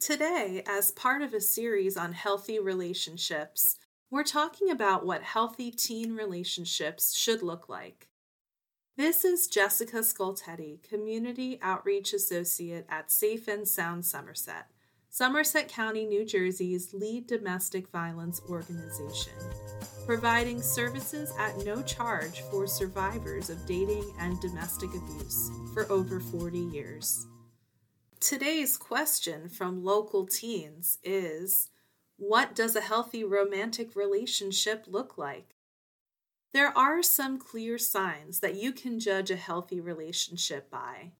Today, as part of a series on healthy relationships, we're talking about what healthy teen relationships should look like. This is Jessica Scoltetti, Community Outreach Associate at Safe and Sound Somerset, Somerset County, New Jersey's lead domestic violence organization, providing services at no charge for survivors of dating and domestic abuse for over 40 years. Today's question from local teens is What does a healthy romantic relationship look like? There are some clear signs that you can judge a healthy relationship by.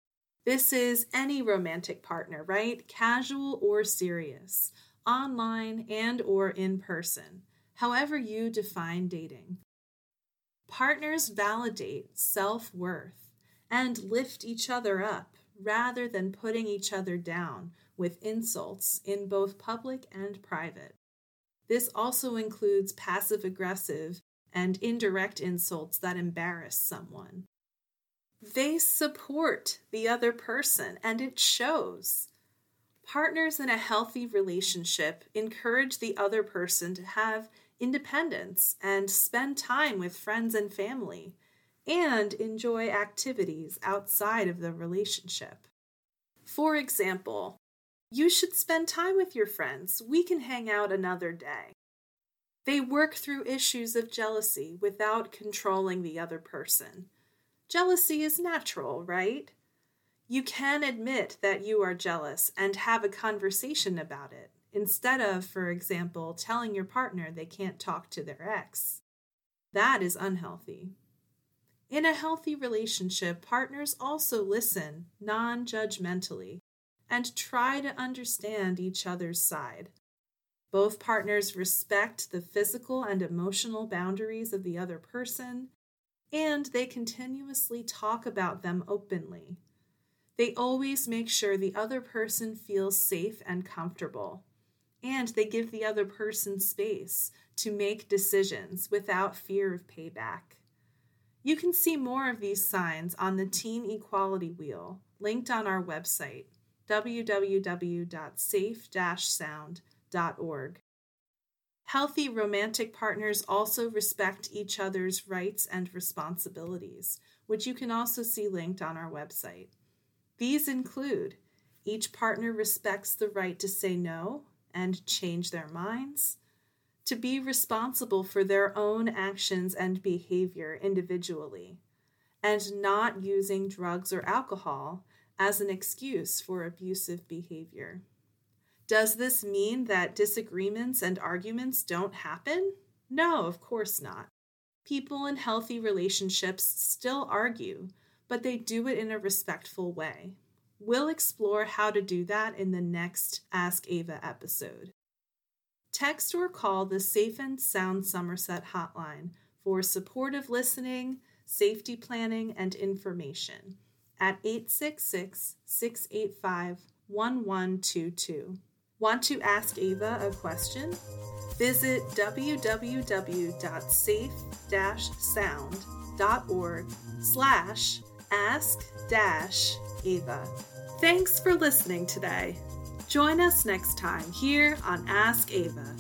This is any romantic partner, right? Casual or serious, online and or in person, however you define dating. Partners validate self-worth and lift each other up rather than putting each other down with insults in both public and private. This also includes passive aggressive and indirect insults that embarrass someone. They support the other person, and it shows. Partners in a healthy relationship encourage the other person to have independence and spend time with friends and family and enjoy activities outside of the relationship. For example, you should spend time with your friends. We can hang out another day. They work through issues of jealousy without controlling the other person. Jealousy is natural, right? You can admit that you are jealous and have a conversation about it, instead of, for example, telling your partner they can't talk to their ex. That is unhealthy. In a healthy relationship, partners also listen non judgmentally and try to understand each other's side. Both partners respect the physical and emotional boundaries of the other person, and they continuously talk about them openly. They always make sure the other person feels safe and comfortable, and they give the other person space to make decisions without fear of payback. You can see more of these signs on the Teen Equality Wheel, linked on our website, www.safe-sound.org. Healthy romantic partners also respect each other's rights and responsibilities, which you can also see linked on our website. These include each partner respects the right to say no and change their minds, to be responsible for their own actions and behavior individually, and not using drugs or alcohol as an excuse for abusive behavior. Does this mean that disagreements and arguments don't happen? No, of course not. People in healthy relationships still argue, but they do it in a respectful way. We'll explore how to do that in the next Ask Ava episode. Text or call the Safe and Sound Somerset hotline for supportive listening, safety planning, and information at 866 685 1122. Want to ask Ava a question? Visit www.safe-sound.org slash ask-ava. Thanks for listening today. Join us next time here on Ask Ava.